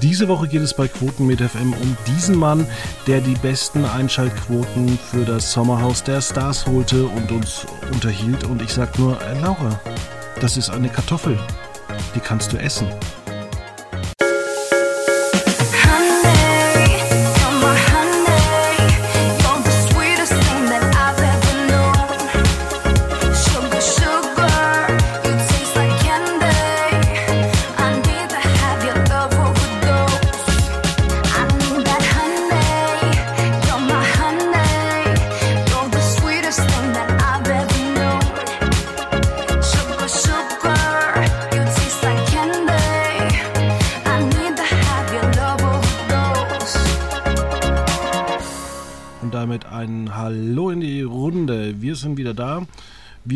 Diese Woche geht es bei Quotenmeter FM um diesen Mann, der die besten Einschaltquoten für das Sommerhaus der Stars holte und uns unterhielt. Und ich sag nur, äh, Laura, das ist eine Kartoffel. Die kannst du essen.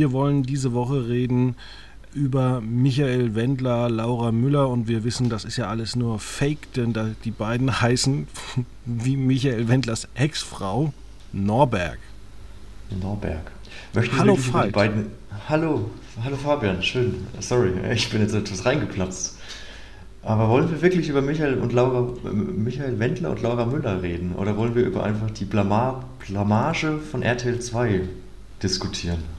Wir wollen diese Woche reden über Michael Wendler, Laura Müller und wir wissen, das ist ja alles nur Fake, denn die beiden heißen wie Michael Wendlers Ex-Frau Norberg. Norberg. Möchten hallo Falk. Beiden... Hallo, hallo Fabian, schön. Sorry, ich bin jetzt etwas reingeplatzt. Aber wollen wir wirklich über Michael und Laura, Michael Wendler und Laura Müller reden? Oder wollen wir über einfach die Blamage von RTL 2 diskutieren.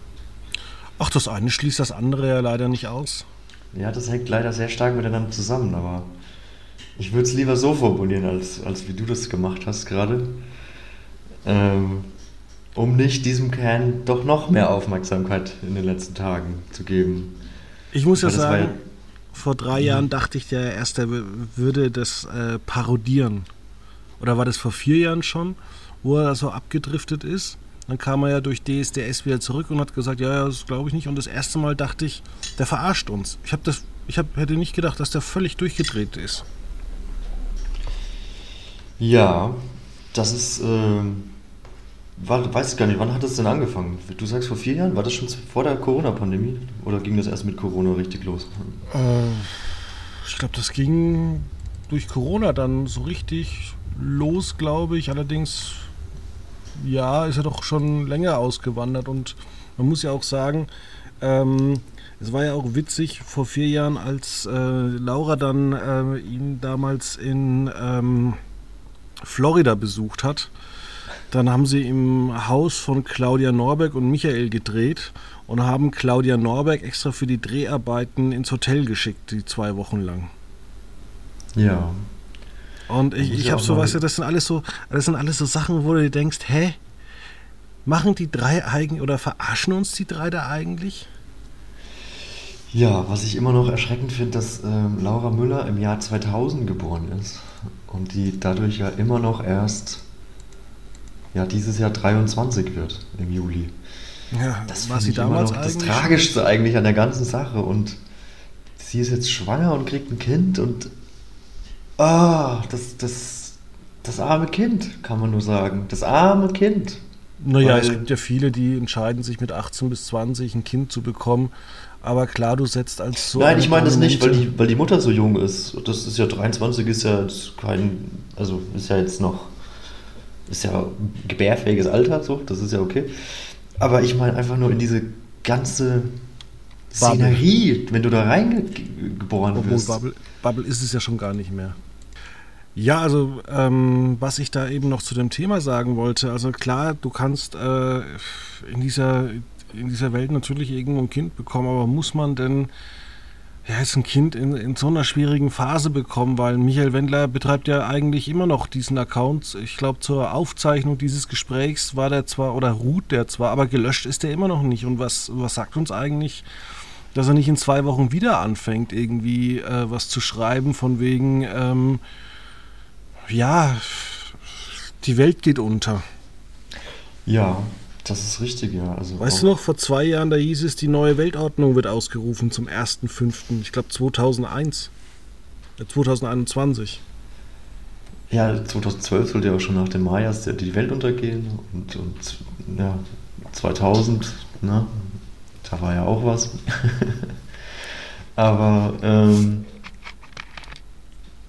Ach, das eine schließt das andere ja leider nicht aus. Ja, das hängt leider sehr stark miteinander zusammen, aber ich würde es lieber so formulieren, als, als wie du das gemacht hast gerade. Ähm, um nicht diesem Kern doch noch mehr Aufmerksamkeit in den letzten Tagen zu geben. Ich muss ja sagen, ja, vor drei Jahren mhm. dachte ich, der Erste würde das äh, parodieren. Oder war das vor vier Jahren schon, wo er so abgedriftet ist? Dann kam er ja durch DSDS wieder zurück und hat gesagt, ja, ja, das glaube ich nicht. Und das erste Mal dachte ich, der verarscht uns. Ich, das, ich hab, hätte nicht gedacht, dass der völlig durchgedreht ist. Ja, das ist, äh, war, weiß ich gar nicht, wann hat das denn angefangen? Du sagst vor vier Jahren, war das schon vor der Corona-Pandemie? Oder ging das erst mit Corona richtig los? Äh, ich glaube, das ging durch Corona dann so richtig los, glaube ich. Allerdings ja, ist er doch schon länger ausgewandert und man muss ja auch sagen, ähm, es war ja auch witzig vor vier Jahren, als äh, Laura dann äh, ihn damals in ähm, Florida besucht hat. Dann haben sie im Haus von Claudia Norberg und Michael gedreht und haben Claudia Norberg extra für die Dreharbeiten ins Hotel geschickt, die zwei Wochen lang. Ja. Und ich, ich habe so, weißt du, das sind alles so, das sind alles so Sachen, wo du dir denkst, hä? Machen die drei eigentlich oder verarschen uns die drei da eigentlich? Ja, was ich immer noch erschreckend finde, dass ähm, Laura Müller im Jahr 2000 geboren ist und die dadurch ja immer noch erst ja, dieses Jahr 23 wird im Juli. Ja, das war sie damals noch das Tragischste eigentlich an der ganzen Sache und sie ist jetzt schwanger und kriegt ein Kind und Ah, das, das, das arme Kind, kann man nur sagen. Das arme Kind. Naja, Weil, es gibt ja viele, die entscheiden sich mit 18 bis 20 ein Kind zu bekommen. Aber klar, du setzt als so. Nein, ich meine das nicht, weil die, weil die Mutter so jung ist. Das ist ja 23, ist ja kein. Also ist ja jetzt noch. Ist ja gebärfähiges Alter, so, das ist ja okay. Aber ich meine einfach nur in diese ganze Szenerie, wenn du da reingeboren wirst. Bubble, Bubble ist es ja schon gar nicht mehr. Ja, also ähm, was ich da eben noch zu dem Thema sagen wollte, also klar, du kannst äh, in, dieser, in dieser Welt natürlich irgendwo ein Kind bekommen, aber muss man denn ja, jetzt ein Kind in, in so einer schwierigen Phase bekommen, weil Michael Wendler betreibt ja eigentlich immer noch diesen Account. Ich glaube, zur Aufzeichnung dieses Gesprächs war der zwar oder ruht der zwar, aber gelöscht ist der immer noch nicht. Und was, was sagt uns eigentlich, dass er nicht in zwei Wochen wieder anfängt, irgendwie äh, was zu schreiben, von wegen, ähm, ja, die Welt geht unter. Ja, das ist richtig, ja. Also weißt du noch, vor zwei Jahren, da hieß es, die neue Weltordnung wird ausgerufen zum 1.5., ich glaube 2001. 2021. Ja, 2012 sollte ja schon nach den Mayas die Welt untergehen und, und ja, 2000, ne, da war ja auch was. Aber ähm,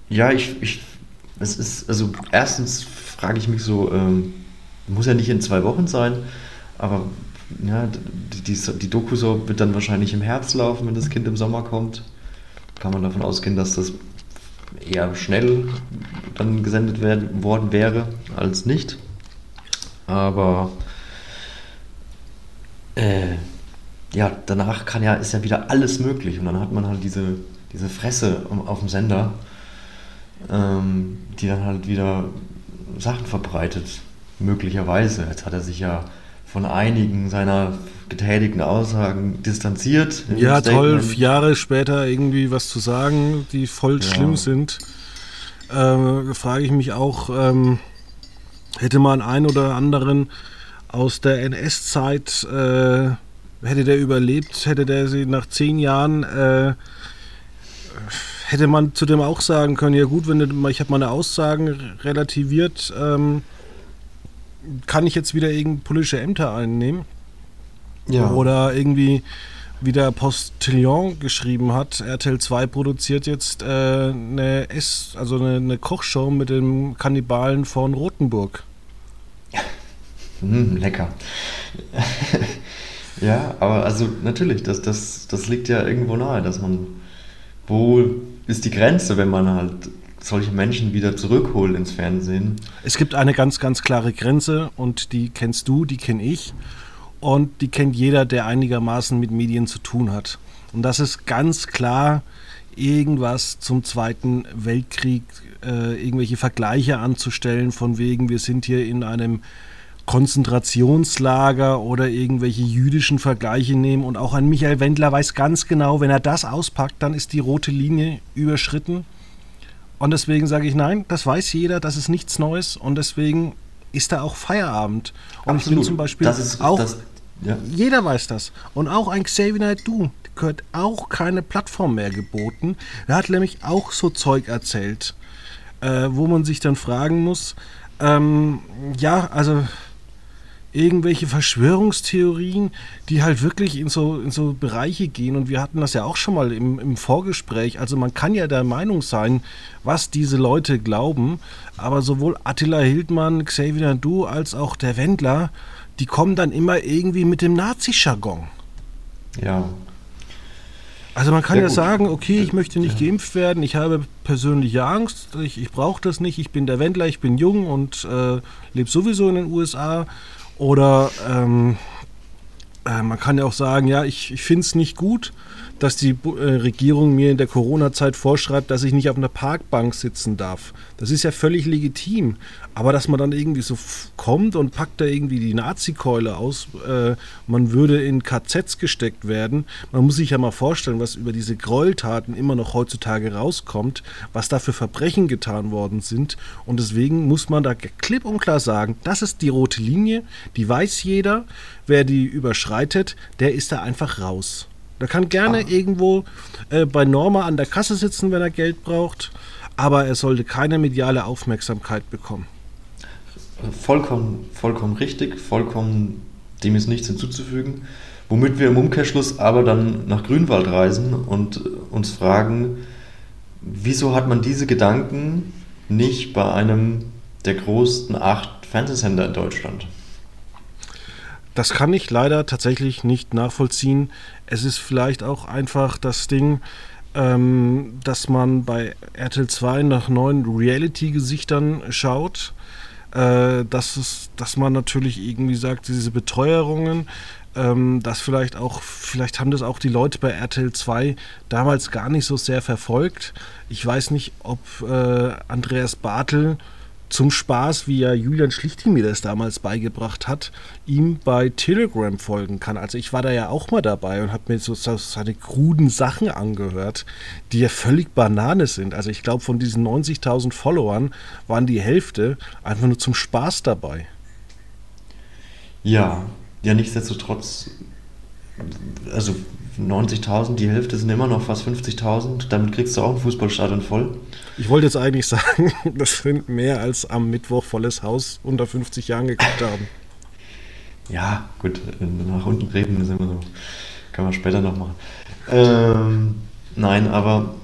ja, ich, ich es ist, also erstens frage ich mich so, ähm, muss ja nicht in zwei Wochen sein, aber ja, die, die, die Doku wird dann wahrscheinlich im Herbst laufen, wenn das Kind im Sommer kommt. Kann man davon ausgehen, dass das eher schnell dann gesendet werden, worden wäre als nicht. Aber äh, ja, danach kann ja, ist ja wieder alles möglich und dann hat man halt diese, diese Fresse auf dem Sender, ähm, die dann halt wieder Sachen verbreitet, möglicherweise. Jetzt hat er sich ja von einigen seiner getätigten Aussagen distanziert. Ja, toll, Jahre später irgendwie was zu sagen, die voll ja. schlimm sind. Äh, frage ich mich auch, ähm, hätte man einen oder anderen aus der NS-Zeit, äh, hätte der überlebt, hätte der sie nach zehn Jahren, äh, hätte man zu dem auch sagen können, ja gut, wenn du, ich habe meine Aussagen relativiert, ähm, kann ich jetzt wieder irgendeine politische Ämter einnehmen? Ja. Oder irgendwie, wie der Postillon geschrieben hat, RTL 2 produziert jetzt äh, eine Ess, also eine, eine, Kochshow mit dem Kannibalen von Rothenburg. Mm, lecker. Ja, aber also natürlich, das, das, das liegt ja irgendwo nahe, dass man, wo ist die Grenze, wenn man halt solche Menschen wieder zurückholt ins Fernsehen? Es gibt eine ganz, ganz klare Grenze und die kennst du, die kenne ich und die kennt jeder, der einigermaßen mit Medien zu tun hat. Und das ist ganz klar irgendwas zum Zweiten Weltkrieg, äh, irgendwelche Vergleiche anzustellen, von wegen, wir sind hier in einem Konzentrationslager oder irgendwelche jüdischen Vergleiche nehmen. Und auch ein Michael Wendler weiß ganz genau, wenn er das auspackt, dann ist die rote Linie überschritten. Und deswegen sage ich nein, das weiß jeder, das ist nichts Neues und deswegen ist da auch Feierabend. Und Absolut. ich bin zum Beispiel ist, auch, das, ja. jeder weiß das. Und auch ein Xavier Naidoo gehört auch keine Plattform mehr geboten. Er hat nämlich auch so Zeug erzählt, äh, wo man sich dann fragen muss, ähm, ja, also irgendwelche Verschwörungstheorien, die halt wirklich in so, in so Bereiche gehen. Und wir hatten das ja auch schon mal im, im Vorgespräch. Also man kann ja der Meinung sein, was diese Leute glauben. Aber sowohl Attila Hildmann, Xavier Nadu als auch der Wendler, die kommen dann immer irgendwie mit dem Nazi-Jargon. Ja. Also man kann ja, ja sagen, okay, ich möchte nicht ja. geimpft werden, ich habe persönliche Angst, ich, ich brauche das nicht, ich bin der Wendler, ich bin jung und äh, lebe sowieso in den USA oder ähm, äh, man kann ja auch sagen, ja, ich, ich finde es nicht gut, dass die äh, Regierung mir in der Corona-Zeit vorschreibt, dass ich nicht auf einer Parkbank sitzen darf. Das ist ja völlig legitim. Aber dass man dann irgendwie so kommt und packt da irgendwie die Nazi-Keule aus, äh, man würde in KZs gesteckt werden. Man muss sich ja mal vorstellen, was über diese Gräueltaten immer noch heutzutage rauskommt, was da für Verbrechen getan worden sind. Und deswegen muss man da klipp und klar sagen, das ist die rote Linie, die weiß jeder. Wer die überschreitet, der ist da einfach raus. Der kann gerne ah. irgendwo äh, bei Norma an der Kasse sitzen, wenn er Geld braucht, aber er sollte keine mediale Aufmerksamkeit bekommen. Vollkommen, vollkommen richtig, vollkommen dem ist nichts hinzuzufügen. Womit wir im Umkehrschluss aber dann nach Grünwald reisen und uns fragen, wieso hat man diese Gedanken nicht bei einem der größten acht Fernsehsender in Deutschland? Das kann ich leider tatsächlich nicht nachvollziehen. Es ist vielleicht auch einfach das Ding, ähm, dass man bei RTL 2 nach neuen Reality-Gesichtern schaut. Äh, dass, es, dass man natürlich irgendwie sagt, diese Beteuerungen, ähm, dass vielleicht auch, vielleicht haben das auch die Leute bei RTL 2 damals gar nicht so sehr verfolgt. Ich weiß nicht, ob äh, Andreas Bartel zum Spaß, wie ja Julian Schlichting mir das damals beigebracht hat, ihm bei Telegram folgen kann. Also ich war da ja auch mal dabei und habe mir so, seine kruden Sachen angehört, die ja völlig Banane sind. Also ich glaube, von diesen 90.000 Followern waren die Hälfte einfach nur zum Spaß dabei. Ja, ja, nichtsdestotrotz, also 90.000, die Hälfte sind immer noch fast 50.000. Damit kriegst du auch ein Fußballstadion voll. Ich wollte jetzt eigentlich sagen, das sind mehr als am Mittwoch volles Haus unter 50 Jahren geguckt haben. Ja, gut, nach unten reden ist immer so. Kann man später noch machen. Ähm, nein, aber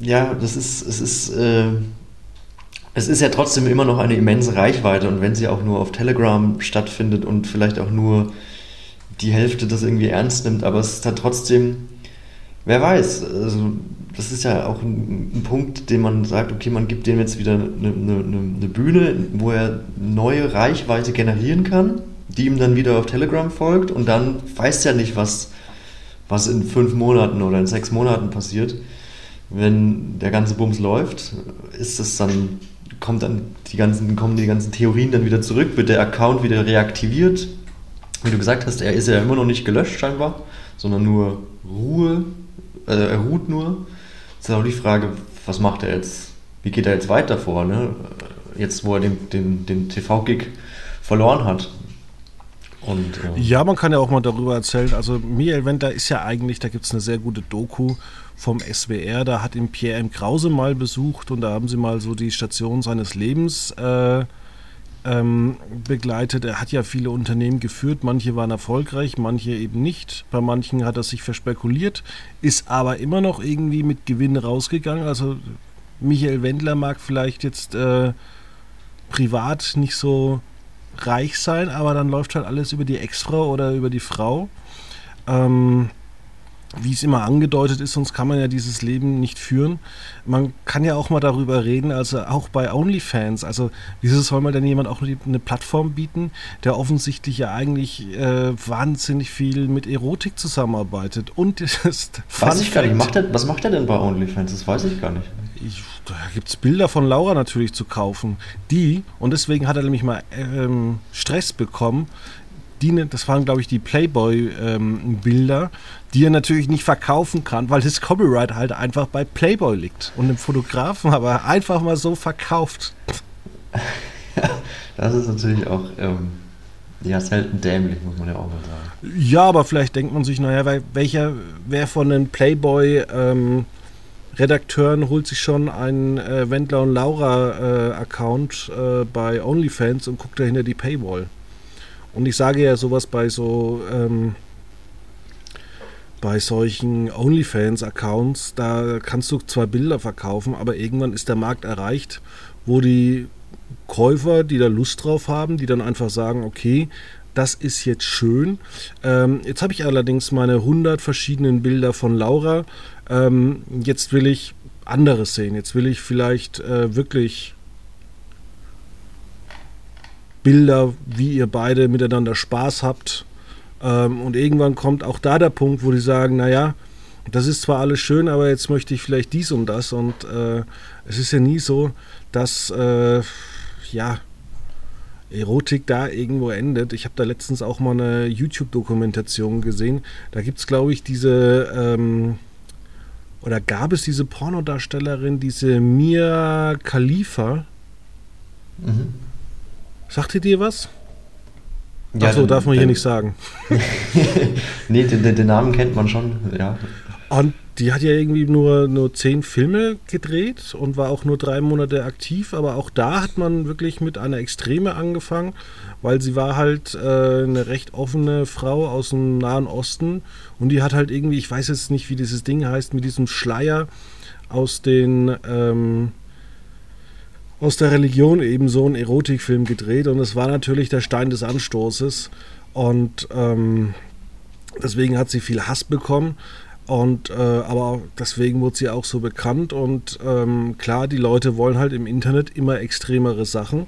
ja, das ist, es ist, äh, es ist ja trotzdem immer noch eine immense Reichweite und wenn sie auch nur auf Telegram stattfindet und vielleicht auch nur die Hälfte das irgendwie ernst nimmt, aber es ist dann trotzdem, wer weiß, also das ist ja auch ein, ein, Punkt, den man sagt, okay, man gibt dem jetzt wieder eine, eine, eine, Bühne, wo er neue Reichweite generieren kann, die ihm dann wieder auf Telegram folgt und dann weiß er nicht, was, was in fünf Monaten oder in sechs Monaten passiert. Wenn der ganze Bums läuft, ist es dann, kommt dann die ganzen, kommen die ganzen Theorien dann wieder zurück, wird der Account wieder reaktiviert. Wie du gesagt hast, er ist ja immer noch nicht gelöscht scheinbar, sondern nur Ruhe, äh, er ruht nur. Jetzt ist auch die Frage, was macht er jetzt? Wie geht er jetzt weiter vor? Ne? Jetzt, wo er den, den, den TV-Gig verloren hat. Und, äh ja, man kann ja auch mal darüber erzählen. Also Michael Wendler ist ja eigentlich, da gibt es eine sehr gute Doku vom SWR, da hat ihn Pierre M. Krause mal besucht und da haben sie mal so die Station seines Lebens äh, ähm, begleitet. Er hat ja viele Unternehmen geführt, manche waren erfolgreich, manche eben nicht. Bei manchen hat er sich verspekuliert, ist aber immer noch irgendwie mit Gewinn rausgegangen. Also Michael Wendler mag vielleicht jetzt äh, privat nicht so reich sein, aber dann läuft halt alles über die Ex-Frau oder über die Frau. Ähm, wie es immer angedeutet ist, sonst kann man ja dieses Leben nicht führen. Man kann ja auch mal darüber reden, also auch bei OnlyFans. Also, wieso soll man denn jemand auch eine Plattform bieten, der offensichtlich ja eigentlich äh, wahnsinnig viel mit Erotik zusammenarbeitet? Und das ist weiß ich gar nicht. Macht er, was macht er denn bei OnlyFans? Das weiß ich gar nicht. Ich, da gibt es Bilder von Laura natürlich zu kaufen. Die, und deswegen hat er nämlich mal ähm, Stress bekommen, die, das waren glaube ich die Playboy-Bilder, ähm, die er natürlich nicht verkaufen kann, weil das Copyright halt einfach bei Playboy liegt und dem Fotografen aber einfach mal so verkauft. das ist natürlich auch ähm, ja selten dämlich, muss man ja auch mal sagen. Ja, aber vielleicht denkt man sich, naja, welcher, wer von den Playboy ähm, Redakteuren holt sich schon einen äh, Wendler und Laura äh, Account äh, bei OnlyFans und guckt dahinter die Paywall. Und ich sage ja sowas bei so ähm, bei solchen OnlyFans-Accounts, da kannst du zwar Bilder verkaufen, aber irgendwann ist der Markt erreicht, wo die Käufer, die da Lust drauf haben, die dann einfach sagen, okay, das ist jetzt schön. Ähm, jetzt habe ich allerdings meine 100 verschiedenen Bilder von Laura. Ähm, jetzt will ich anderes sehen. Jetzt will ich vielleicht äh, wirklich Bilder, wie ihr beide miteinander Spaß habt. Ähm, und irgendwann kommt auch da der Punkt, wo die sagen, naja, das ist zwar alles schön, aber jetzt möchte ich vielleicht dies und das. Und äh, es ist ja nie so, dass äh, ja, Erotik da irgendwo endet. Ich habe da letztens auch mal eine YouTube-Dokumentation gesehen. Da gibt es, glaube ich, diese, ähm, oder gab es diese Pornodarstellerin, diese Mia Khalifa. Mhm. Sagt ihr dir was? Ja, Achso, darf man hier nicht sagen. nee, den, den, Namen kennt man schon, ja. Und die hat ja irgendwie nur, nur zehn Filme gedreht und war auch nur drei Monate aktiv, aber auch da hat man wirklich mit einer Extreme angefangen, weil sie war halt äh, eine recht offene Frau aus dem Nahen Osten und die hat halt irgendwie, ich weiß jetzt nicht, wie dieses Ding heißt, mit diesem Schleier aus den ähm, aus der Religion eben so einen Erotikfilm gedreht und es war natürlich der Stein des Anstoßes und ähm, deswegen hat sie viel Hass bekommen und äh, aber deswegen wurde sie auch so bekannt und ähm, klar, die Leute wollen halt im Internet immer extremere Sachen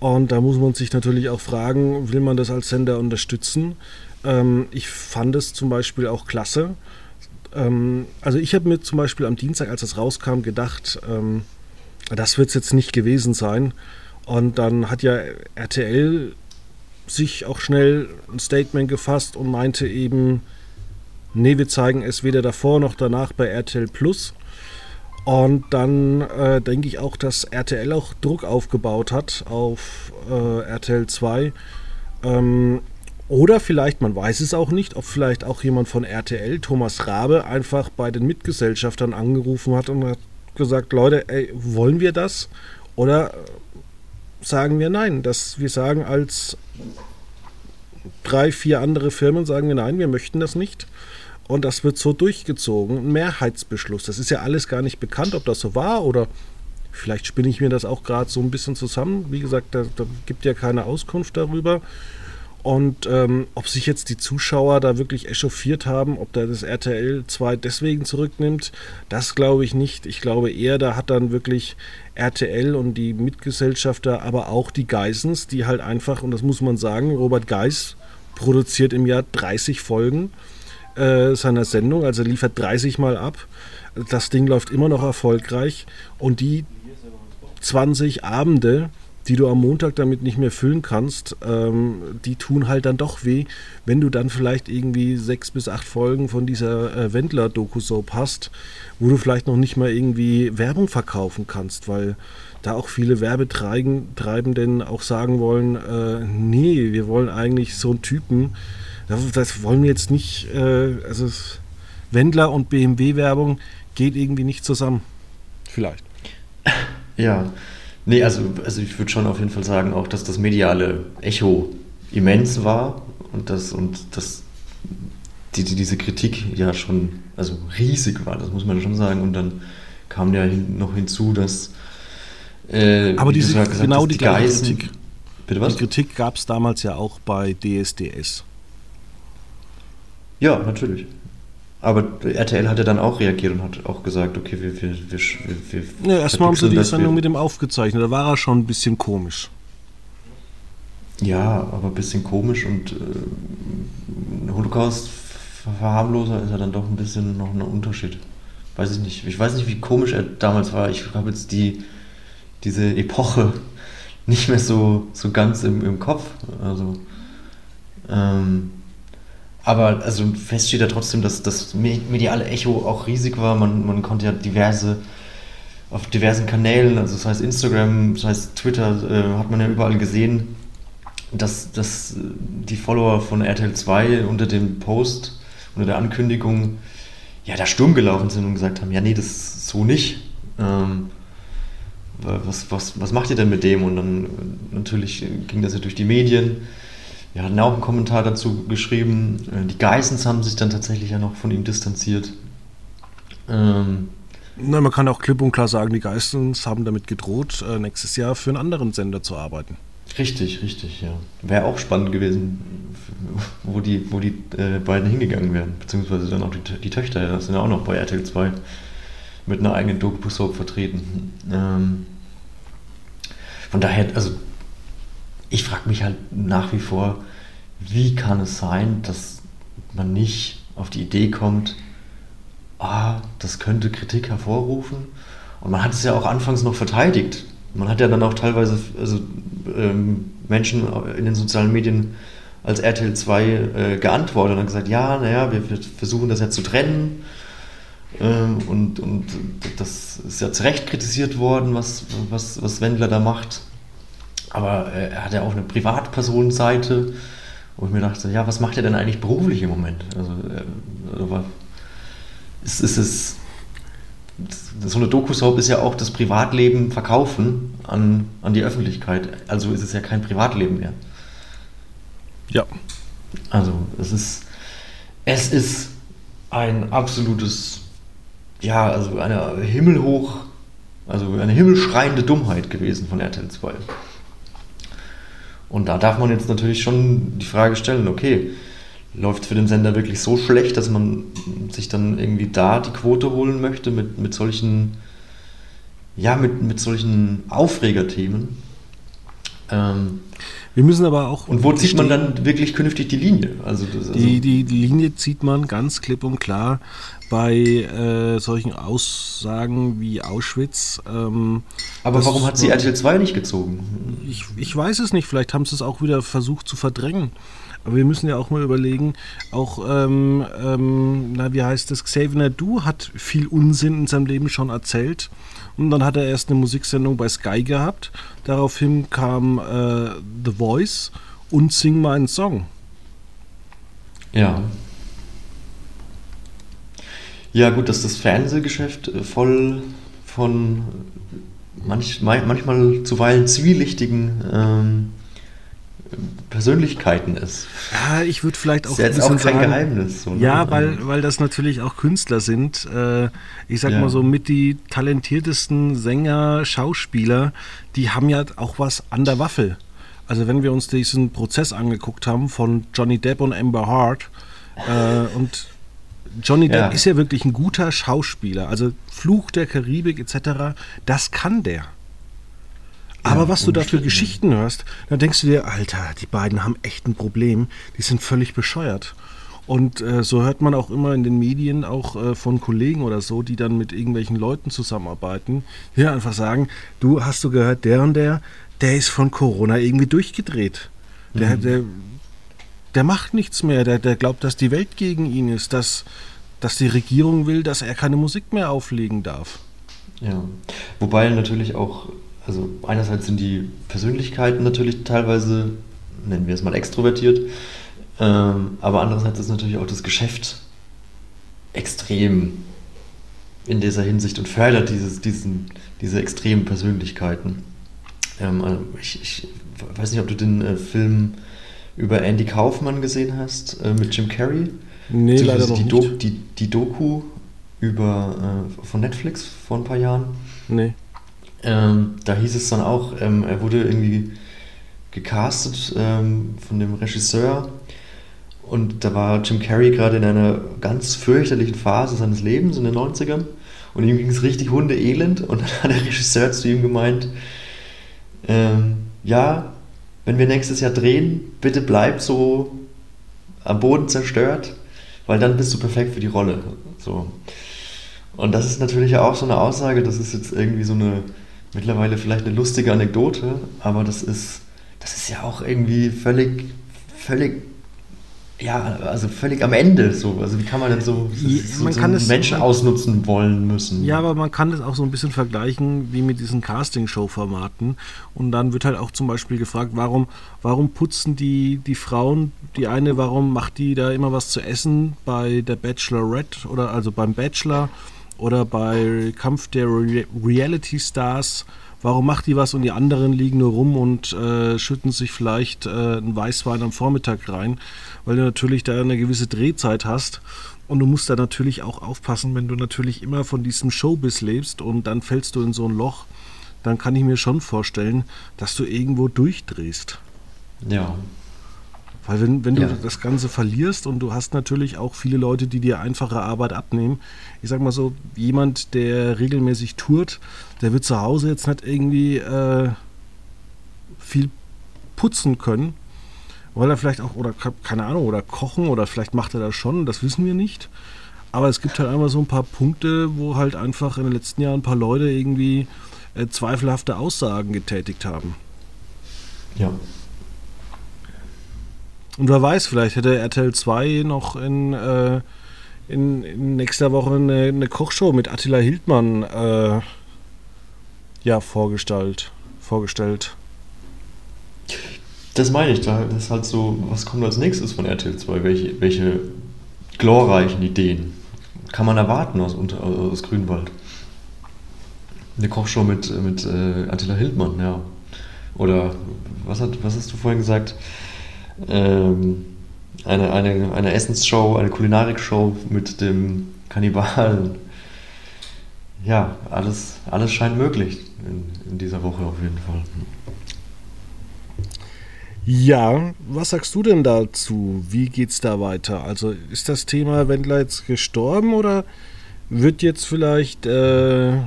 und da muss man sich natürlich auch fragen, will man das als Sender unterstützen? Ähm, ich fand es zum Beispiel auch klasse. Ähm, also ich habe mir zum Beispiel am Dienstag, als das rauskam, gedacht, ähm, das wird es jetzt nicht gewesen sein. Und dann hat ja RTL sich auch schnell ein Statement gefasst und meinte eben, nee, wir zeigen es weder davor noch danach bei RTL Plus. Und dann äh, denke ich auch, dass RTL auch Druck aufgebaut hat auf äh, RTL 2. Ähm, oder vielleicht, man weiß es auch nicht, ob vielleicht auch jemand von RTL, Thomas Rabe, einfach bei den Mitgesellschaftern angerufen hat und hat gesagt, Leute, ey, wollen wir das? Oder sagen wir nein? Dass wir sagen als drei, vier andere Firmen sagen wir nein, wir möchten das nicht. Und das wird so durchgezogen. Ein Mehrheitsbeschluss. Das ist ja alles gar nicht bekannt, ob das so war oder vielleicht spinne ich mir das auch gerade so ein bisschen zusammen. Wie gesagt, da, da gibt ja keine Auskunft darüber. Und ähm, ob sich jetzt die Zuschauer da wirklich echauffiert haben, ob da das RTL 2 deswegen zurücknimmt, das glaube ich nicht. Ich glaube eher, da hat dann wirklich RTL und die Mitgesellschafter, aber auch die Geissens, die halt einfach, und das muss man sagen, Robert Geiss produziert im Jahr 30 Folgen äh, seiner Sendung, also liefert 30 Mal ab. Das Ding läuft immer noch erfolgreich und die 20 Abende, die du am Montag damit nicht mehr füllen kannst, ähm, die tun halt dann doch weh, wenn du dann vielleicht irgendwie sechs bis acht Folgen von dieser äh, Wendler-Doku-Soap hast, wo du vielleicht noch nicht mal irgendwie Werbung verkaufen kannst, weil da auch viele Werbetreibenden auch sagen wollen, äh, nee, wir wollen eigentlich so einen Typen, das, das wollen wir jetzt nicht, äh, also Wendler und BMW-Werbung geht irgendwie nicht zusammen. Vielleicht. Ja, Nee, also, also ich würde schon auf jeden Fall sagen, auch dass das mediale Echo immens war und das und das die, die, diese Kritik ja schon also riesig war, das muss man schon sagen. Und dann kam ja hin, noch hinzu, dass äh, aber diese, gesagt, genau die, die gleiche Geißen, Kritik. Bitte was? Die Kritik gab es damals ja auch bei DSDS. Ja, natürlich. Aber RTL hat ja dann auch reagiert und hat auch gesagt, okay, wir. wir, wir, wir ja, erstmal haben sie die Sendung mit dem aufgezeichnet. Da war er schon ein bisschen komisch. Ja, aber ein bisschen komisch und äh, Holocaust-Verharmloser ist ja dann doch ein bisschen noch ein Unterschied. Weiß ich nicht. Ich weiß nicht, wie komisch er damals war. Ich habe jetzt die, diese Epoche nicht mehr so, so ganz im, im Kopf. Also. Ähm, aber also fest steht ja trotzdem, dass das mediale Echo auch riesig war. Man, man konnte ja diverse, auf diversen Kanälen, also das heißt Instagram, das heißt Twitter, äh, hat man ja überall gesehen, dass, dass die Follower von RTL 2 unter dem Post, unter der Ankündigung, ja, da Sturm gelaufen sind und gesagt haben, ja, nee, das so nicht. Ähm, was, was, was macht ihr denn mit dem? Und dann natürlich ging das ja durch die Medien wir hatten auch einen Kommentar dazu geschrieben. Äh, die Geissens haben sich dann tatsächlich ja noch von ihm distanziert. Ähm, Na, man kann auch klipp und klar sagen, die Geissens haben damit gedroht, äh, nächstes Jahr für einen anderen Sender zu arbeiten. Richtig, richtig, ja. Wäre auch spannend gewesen, wo die, wo die äh, beiden hingegangen wären. Beziehungsweise dann auch die, die Töchter, ja, sind ja auch noch bei RTL 2 mit einer eigenen Doku-Soap vertreten. Ähm, von daher, also ich frage mich halt nach wie vor, wie kann es sein, dass man nicht auf die Idee kommt, ah, das könnte Kritik hervorrufen. Und man hat es ja auch anfangs noch verteidigt. Man hat ja dann auch teilweise also, ähm, Menschen in den sozialen Medien als RTL 2 äh, geantwortet und gesagt, ja, naja, wir, wir, versuchen das ja zu trennen. Ähm, und, und das ist ja zu Recht kritisiert worden, was, was, was Wendler da macht. Aber äh, er hat ja auch eine Privatpersonenseite, wo ich mir dachte, ja, was macht er denn eigentlich beruflich im Moment? Also, äh, ist, ist es. So eine Doku-Soap ist ja auch das Privatleben verkaufen an, an die Öffentlichkeit. Also ist es ja kein Privatleben mehr. Ja. Also es ist, es ist ein absolutes, ja, also eine himmelhoch, also eine himmelschreiende Dummheit gewesen von RTL 2. Und da darf man jetzt natürlich schon die Frage stellen, okay, läuft es für den Sender wirklich so schlecht, dass man sich dann irgendwie da die Quote holen möchte mit, mit solchen, ja, mit, mit solchen Aufregerthemen? Ähm, wir müssen aber auch. Und wo zieht man dann wirklich künftig die Linie? Also, das, also die, die, die Linie zieht man ganz klipp und klar bei äh, solchen Aussagen wie Auschwitz. Ähm, Aber warum hat sie RTL 2 nicht gezogen? Ich, ich weiß es nicht, vielleicht haben sie es auch wieder versucht zu verdrängen. Aber wir müssen ja auch mal überlegen, auch, ähm, ähm, na, wie heißt das, Xavier Nadu hat viel Unsinn in seinem Leben schon erzählt. Und dann hat er erst eine Musiksendung bei Sky gehabt. Daraufhin kam äh, The Voice und Sing meinen Song. Ja. Ja, gut, dass das Fernsehgeschäft äh, voll von manch, manchmal zuweilen zwielichtigen ähm, Persönlichkeiten ist. Ja, ich würde vielleicht auch. Das ist jetzt auch kein sagen, Geheimnis. So, ne? Ja, weil, weil das natürlich auch Künstler sind. Äh, ich sag ja. mal so, mit die talentiertesten Sänger, Schauspieler, die haben ja auch was an der Waffel. Also wenn wir uns diesen Prozess angeguckt haben von Johnny Depp und Amber Hart äh, und Johnny Depp Ja. ist ja wirklich ein guter Schauspieler. Also Fluch der Karibik etc., das kann der. Aber Ja, was du da für. Geschichten hörst, dann denkst du dir, Alter, die beiden haben echt ein Problem. Die sind völlig bescheuert. Und äh, so hört man auch immer in den Medien, auch äh, von Kollegen oder so, die dann mit irgendwelchen Leuten zusammenarbeiten, die einfach sagen, du hast du gehört, der und der, der ist von Corona irgendwie durchgedreht. Der, der, der macht nichts mehr. Der, der glaubt, dass die Welt gegen ihn ist, dass, dass die Regierung will, dass er keine Musik mehr auflegen darf. Ja, wobei natürlich auch, also einerseits sind die Persönlichkeiten natürlich teilweise, nennen wir es mal extrovertiert, ähm, aber andererseits ist natürlich auch das Geschäft extrem in dieser Hinsicht und fördert dieses, diesen, diese extremen Persönlichkeiten. Ähm, also ich, ich weiß nicht, ob du den äh, Film über Andy Kaufmann gesehen hast, äh, mit Jim Carrey. Nee, leider Beziehungsweise noch die, nicht. Die, die Doku über, äh, von Netflix vor ein paar Jahren. Nee. Ähm, da hieß es dann auch, ähm, er wurde irgendwie gecastet ähm, von dem Regisseur und da war Jim Carrey gerade in einer ganz fürchterlichen Phase seines Lebens in den 90ern und ihm ging es richtig hundeelend und dann hat der Regisseur zu ihm gemeint, ähm, ja, wenn wir nächstes Jahr drehen, bitte bleib so am Boden zerstört, weil dann bist du perfekt für die Rolle. So. Und das ist natürlich auch so eine Aussage, das ist jetzt irgendwie so eine, mittlerweile vielleicht eine lustige Anekdote, aber das ist, das ist ja auch irgendwie völlig, völlig, ja, also völlig am Ende so. Also wie kann man denn so, so, so einen Menschen ausnutzen wollen müssen? Ja, aber man kann das auch so ein bisschen vergleichen wie mit diesen Casting-Show-Formaten. Und dann wird halt auch zum Beispiel gefragt, warum, warum putzen die, die Frauen, die eine, warum macht die da immer was zu essen bei der Bachelorette oder also beim Bachelor oder bei Kampf der Re Reality Stars? Warum macht die was und die anderen liegen nur rum und äh, schütten sich vielleicht äh, einen Weißwein am Vormittag rein? Weil du natürlich da eine gewisse Drehzeit hast. Und du musst da natürlich auch aufpassen, wenn du natürlich immer von diesem Showbiz lebst und dann fällst du in so ein Loch, dann kann ich mir schon vorstellen, dass du irgendwo durchdrehst. Ja. Weil wenn, wenn du Ja. das Ganze verlierst und du hast natürlich auch viele Leute, die dir einfache Arbeit abnehmen. Ich sag mal so, jemand, der regelmäßig tourt, der wird zu Hause jetzt nicht irgendwie äh, viel putzen können, weil er vielleicht auch, oder ke- keine Ahnung, oder kochen oder vielleicht macht er das schon, das wissen wir nicht. Aber es gibt halt einmal so ein paar Punkte, wo halt einfach in den letzten Jahren ein paar Leute irgendwie äh, zweifelhafte Aussagen getätigt haben. Ja. Und wer weiß, vielleicht hätte RTL 2 noch in, äh, in, in nächster Woche eine, eine Kochshow mit Attila Hildmann äh, ja, vorgestellt. vorgestellt. Das meine ich, da ist halt so, was kommt als nächstes von RTL 2? Welche, welche glorreichen Ideen kann man erwarten aus, aus Grünwald? Eine Kochshow mit, mit äh, Attila Hildmann, ja. Oder was, hat, was hast du vorhin gesagt? Ähm, eine, eine, eine Essensshow, eine Kulinarikshow mit dem Kannibalen. Ja, alles, alles scheint möglich in, in dieser Woche auf jeden Fall. Ja, was sagst du denn dazu? Wie geht's da weiter? Also ist das Thema Wendler jetzt gestorben oder wird jetzt vielleicht äh,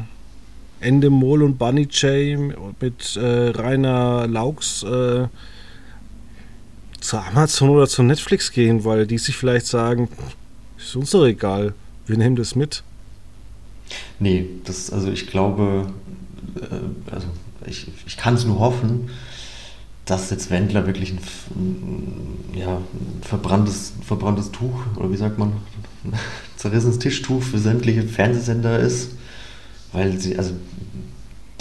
Ende Mol und Bunny Jay mit äh, Rainer Laux äh, zu Amazon oder zu Netflix gehen, weil die sich vielleicht sagen, ist uns doch egal, wir nehmen das mit. Nee, das, also ich glaube, äh, also ich, ich kann es nur hoffen, dass jetzt Wendler wirklich ein, f- ein, ja, ein verbranntes, verbranntes Tuch, oder wie sagt man, zerrissenes Tischtuch für sämtliche Fernsehsender ist, weil sie, also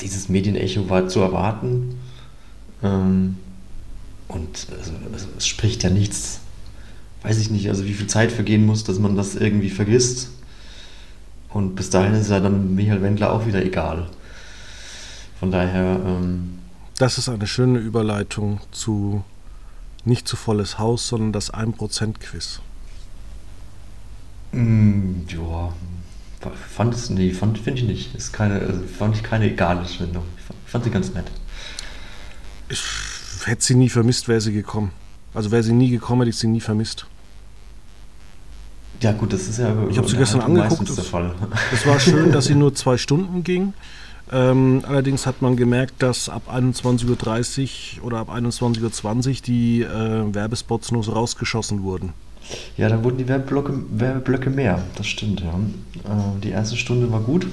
dieses Medienecho war zu erwarten. Ähm, und also, also, es spricht ja nichts, weiß ich nicht, also wie viel Zeit vergehen muss, dass man das irgendwie vergisst. Und bis dahin ist ja dann Michael Wendler auch wieder egal. Von daher, ähm, Das ist eine schöne Überleitung zu nicht zu volles Haus, sondern das 1%-Quiz. mm, ja, fand es, nee, fand, finde ich nicht. Ist keine, also fand ich keine egale Sendung. Ich fand, fand sie ganz nett. Ich hätte sie nie vermisst, wäre sie gekommen. Also wäre sie nie gekommen, hätte ich sie nie vermisst. Ja, gut, das ist ja. Ich habe sie gestern angeguckt. Der Fall. Es war schön, dass sie nur zwei Stunden ging. Ähm, allerdings hat man gemerkt, dass ab 21.30 Uhr oder ab 21.20 Uhr die äh, Werbespots nur so rausgeschossen wurden. Ja, dann wurden die Werbeblöcke, Werbeblöcke mehr, das stimmt, ja. Äh, die erste Stunde war gut.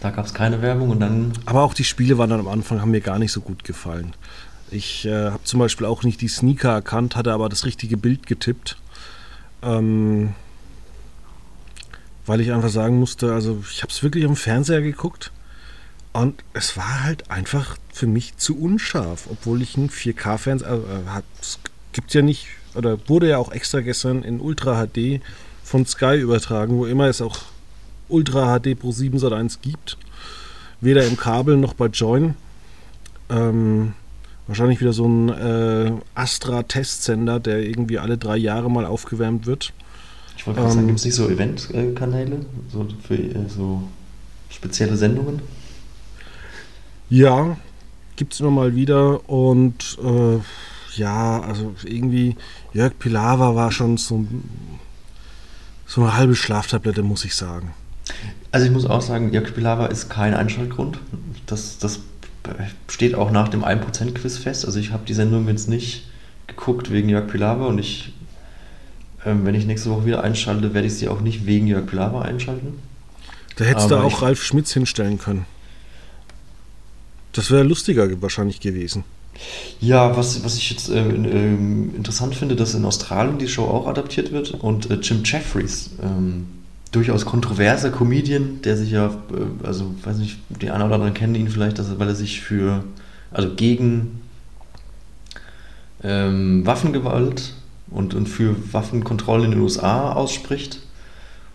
Da gab es keine Werbung und dann. Aber auch die Spiele waren dann am Anfang, haben mir gar nicht so gut gefallen. Ich äh, habe zum Beispiel auch nicht die Sneaker erkannt, hatte aber das richtige Bild getippt. Ähm, weil ich einfach sagen musste, also ich habe es wirklich am Fernseher geguckt und es war halt einfach für mich zu unscharf, obwohl ich ein 4K-Fernseher, äh, es gibt ja nicht, oder wurde ja auch extra gestern in Ultra HD von Sky übertragen, wo immer es auch Ultra HD Pro 7 Sat 1 gibt. Weder im Kabel noch bei Join. Ähm, wahrscheinlich wieder so ein äh, Astra-Testsender, der irgendwie alle drei Jahre mal aufgewärmt wird. Ich wollte gerade ähm, sagen, gibt es nicht so Event-Kanäle so für äh, so spezielle Sendungen? Ja, gibt es immer mal wieder und äh, ja, also irgendwie Jörg Pilawa war schon so, so eine halbe Schlaftablette, muss ich sagen. Also ich muss auch sagen, Jörg Pilawa ist kein Einschaltgrund. Das, das steht auch nach dem 1%-Quiz fest. Also ich habe die Sendung jetzt nicht geguckt wegen Jörg Pilawa und ich ähm, wenn ich nächste Woche wieder einschalte, werde ich sie auch nicht wegen Jörg Pilawa einschalten. Da hättest du auch Ralf Schmitz hinstellen können. Das wäre lustiger wahrscheinlich gewesen. Ja, was, was ich jetzt äh, äh, interessant finde, dass in Australien die Show auch adaptiert wird und äh, Jim Jeffries, ähm, durchaus kontroverser Comedian, der sich ja, äh, also weiß nicht, die einen oder anderen kennen ihn vielleicht, dass, weil er sich für, also gegen ähm, Waffengewalt und, und für Waffenkontrolle in den USA ausspricht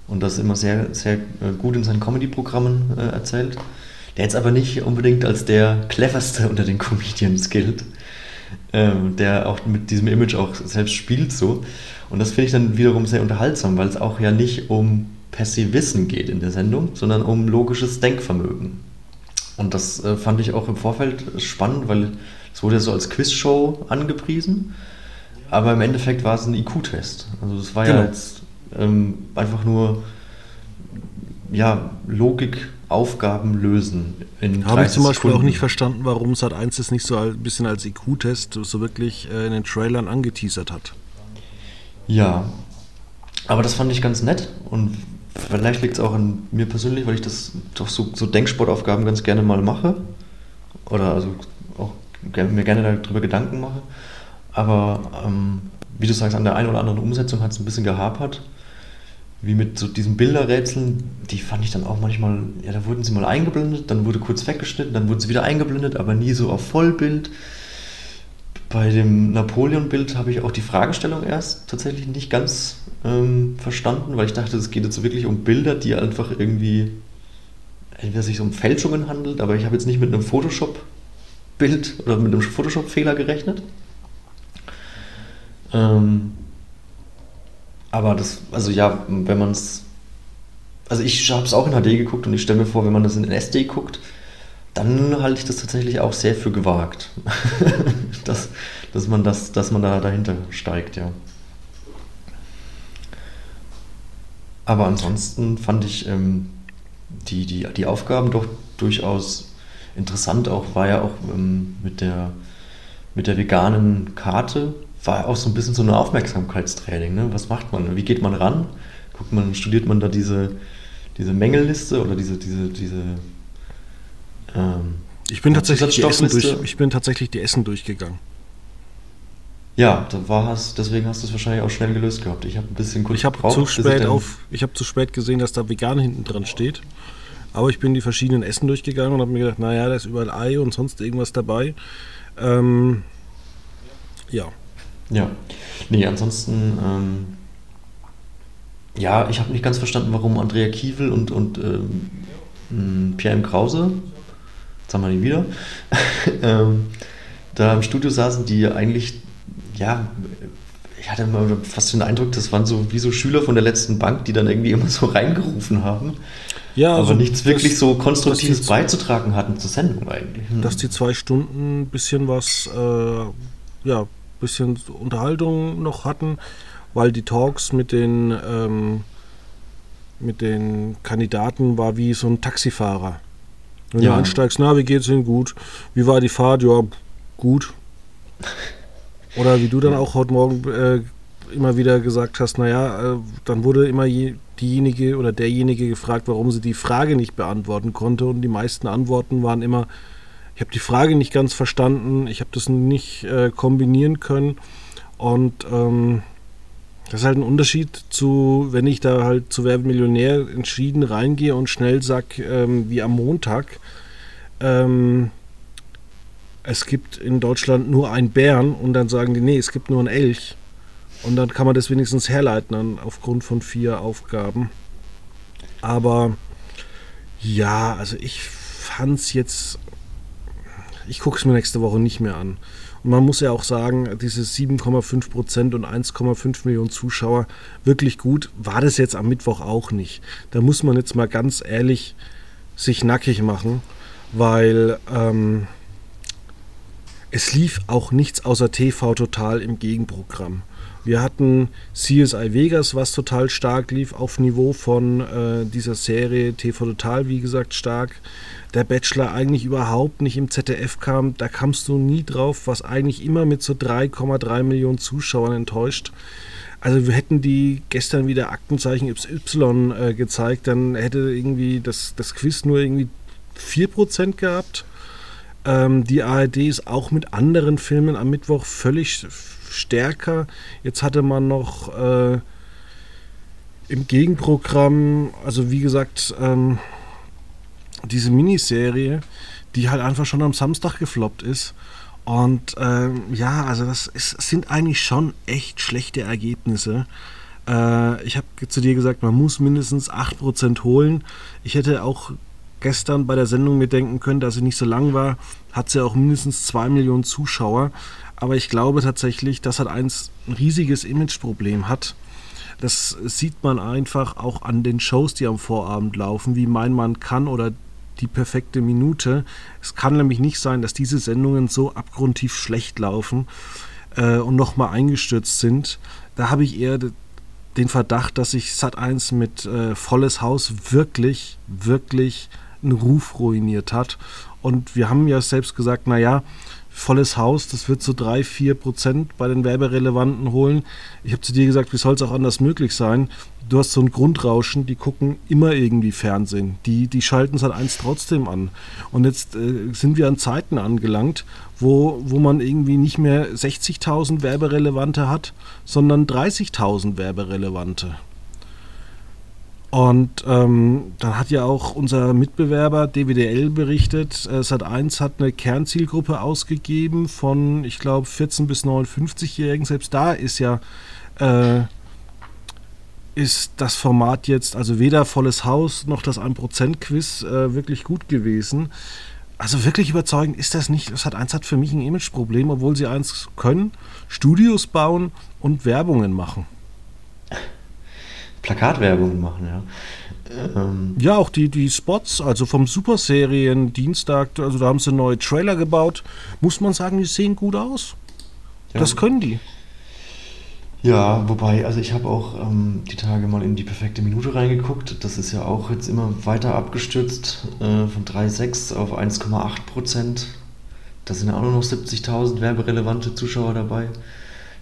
und das immer sehr, sehr äh, gut in seinen Comedy-Programmen äh, erzählt, der jetzt aber nicht unbedingt als der cleverste unter den Comedians gilt, ähm, der auch mit diesem Image auch selbst spielt so. Und das finde ich dann wiederum sehr unterhaltsam, weil es auch ja nicht um per se Wissen geht in der Sendung, sondern um logisches Denkvermögen. Und das äh, fand ich auch im Vorfeld spannend, weil es wurde ja so als Quizshow angepriesen. Aber im Endeffekt war es ein IQ-Test. Also es war genau. ja jetzt ähm, einfach nur ja, Logik, Aufgaben lösen. Habe ich zum Beispiel Sekunden. auch nicht verstanden, warum Sat 1 es nicht so ein bisschen als IQ-Test so wirklich äh, in den Trailern angeteasert hat. Ja, aber das fand ich ganz nett und vielleicht liegt es auch an mir persönlich, weil ich das doch so, so Denksportaufgaben ganz gerne mal mache oder also auch mir gerne darüber Gedanken mache. Aber ähm, wie du sagst, an der einen oder anderen Umsetzung hat es ein bisschen gehapert. Wie mit so diesen Bilderrätseln, die fand ich dann auch manchmal, ja, da wurden sie mal eingeblendet, dann wurde kurz weggeschnitten, dann wurden sie wieder eingeblendet, aber nie so auf Vollbild. Bei dem Napoleon-Bild habe ich auch die Fragestellung erst tatsächlich nicht ganz ähm, verstanden, weil ich dachte, es geht jetzt wirklich um Bilder, die einfach irgendwie, entweder sich um Fälschungen handelt, aber ich habe jetzt nicht mit einem Photoshop-Bild oder mit einem Photoshop-Fehler gerechnet. Ähm, aber das, also ja, wenn man es. Also ich habe es auch in HD geguckt und ich stelle mir vor, wenn man das in SD guckt, dann halte ich das tatsächlich auch sehr für gewagt. dass, dass, man das, dass man da dahinter steigt, ja. Aber ansonsten fand ich ähm, die, die, die Aufgaben doch durchaus interessant. Auch war ja auch ähm, mit, der, mit der veganen Karte war auch so ein bisschen so ein Aufmerksamkeitstraining. Ne? Was macht man? Wie geht man ran? Guckt man, studiert man da diese, diese Mängelliste oder diese, diese, diese ähm, ich bin, tatsächlich die Essen durch, ich bin tatsächlich die Essen durchgegangen. Ja, da war es, deswegen hast du es wahrscheinlich auch schnell gelöst gehabt. Ich habe ein bisschen kurz Ich habe zu spät auf, ich habe zu spät gesehen, dass da vegan hinten dran steht. Aber ich bin die verschiedenen Essen durchgegangen und habe mir gedacht, naja, da ist überall Ei und sonst irgendwas dabei. Ähm, ja. Ja. Nee, ansonsten, ähm, ja, ich habe nicht ganz verstanden, warum Andrea Kiewel und, und ähm, Pierre M. Krause, jetzt haben wir ihn wieder, ähm, da im Studio saßen, die eigentlich, ja, ich hatte mal fast den Eindruck, das waren so wie so Schüler von der letzten Bank, die dann irgendwie immer so reingerufen haben. Ja, aber also nichts wirklich das, so Konstruktives beizutragen hatten zur Sendung eigentlich. Hm. Dass die zwei Stunden ein bisschen was, äh, ja, bisschen Unterhaltung noch hatten, weil die Talks mit den, ähm, mit den Kandidaten war wie so ein Taxifahrer. Wenn ja. du einsteigst, na, wie geht's Ihnen? Gut. Wie war die Fahrt? Ja, gut. Oder wie du dann auch heute Morgen äh, immer wieder gesagt hast, naja, äh, dann wurde immer je, diejenige oder derjenige gefragt, warum sie die Frage nicht beantworten konnte. Und die meisten Antworten waren immer, ich habe die Frage nicht ganz verstanden, ich habe das nicht äh, kombinieren können. Und ähm, das ist halt ein Unterschied zu, wenn ich da halt zu Werbemillionär entschieden reingehe und schnell sag, ähm, wie am Montag, ähm, es gibt in Deutschland nur einen Bären und dann sagen die, nee, es gibt nur einen Elch. Und dann kann man das wenigstens herleiten aufgrund von vier Aufgaben. Aber ja, also ich fand es jetzt, ich gucke es mir nächste Woche nicht mehr an. Und man muss ja auch sagen, diese 7,5 Prozent und 1,5 Millionen Zuschauer, wirklich gut, war das jetzt am Mittwoch auch nicht. Da muss man jetzt mal ganz ehrlich sich nackig machen, weil ähm, es lief auch nichts außer TV Total im Gegenprogramm. Wir hatten CSI Vegas, was total stark lief, auf Niveau von äh, dieser Serie TV Total, wie gesagt, stark. Der Bachelor eigentlich überhaupt nicht im ZDF kam, da kamst du nie drauf, was eigentlich immer mit so 3,3 Millionen Zuschauern enttäuscht. Also wir hätten die gestern wieder Aktenzeichen Y äh, gezeigt, dann hätte irgendwie das, das Quiz nur irgendwie 4% gehabt. Ähm, die ARD ist auch mit anderen Filmen am Mittwoch völlig stärker. Jetzt hatte man noch äh, im Gegenprogramm, also wie gesagt, ähm, diese Miniserie, die halt einfach schon am Samstag gefloppt ist. Und ähm, ja, also das ist, sind eigentlich schon echt schlechte Ergebnisse. Äh, ich habe zu dir gesagt, man muss mindestens 8% holen. Ich hätte auch gestern bei der Sendung mir denken können, dass sie nicht so lang war, hat sie auch mindestens 2 Millionen Zuschauer. Aber ich glaube tatsächlich, dass halt eins ein riesiges Imageproblem hat. Das sieht man einfach auch an den Shows, die am Vorabend laufen, wie Mein Mann kann oder die perfekte Minute. Es kann nämlich nicht sein, dass diese Sendungen so abgrundtief schlecht laufen äh, und nochmal eingestürzt sind. Da habe ich eher den Verdacht, dass sich Sat1 mit äh, volles Haus wirklich, wirklich einen Ruf ruiniert hat. Und wir haben ja selbst gesagt, naja, volles Haus, das wird so 3, 4 Prozent bei den Werberelevanten holen. Ich habe zu dir gesagt, wie soll es auch anders möglich sein? Du hast so ein Grundrauschen, die gucken immer irgendwie Fernsehen. Die, die schalten es halt eins trotzdem an. Und jetzt äh, sind wir an Zeiten angelangt, wo, wo man irgendwie nicht mehr 60.000 Werberelevante hat, sondern 30.000 Werberelevante. Und ähm, dann hat ja auch unser Mitbewerber DWDL berichtet, äh, Sat1 hat eine Kernzielgruppe ausgegeben von, ich glaube, 14 bis 59-Jährigen. Selbst da ist ja äh, ist das Format jetzt, also weder volles Haus noch das 1%-Quiz äh, wirklich gut gewesen. Also wirklich überzeugend ist das nicht. Sat1 hat für mich ein Imageproblem, obwohl sie eins können, Studios bauen und Werbungen machen. Plakatwerbung machen, ja. Ähm. Ja, auch die, die Spots, also vom Superserien Dienstag, also da haben sie neue Trailer gebaut. Muss man sagen, die sehen gut aus. Ja. Das können die. Ja, wobei, also ich habe auch ähm, die Tage mal in die perfekte Minute reingeguckt. Das ist ja auch jetzt immer weiter abgestürzt äh, von 3,6 auf 1,8 Prozent. Da sind ja auch nur noch 70.000 werberelevante Zuschauer dabei.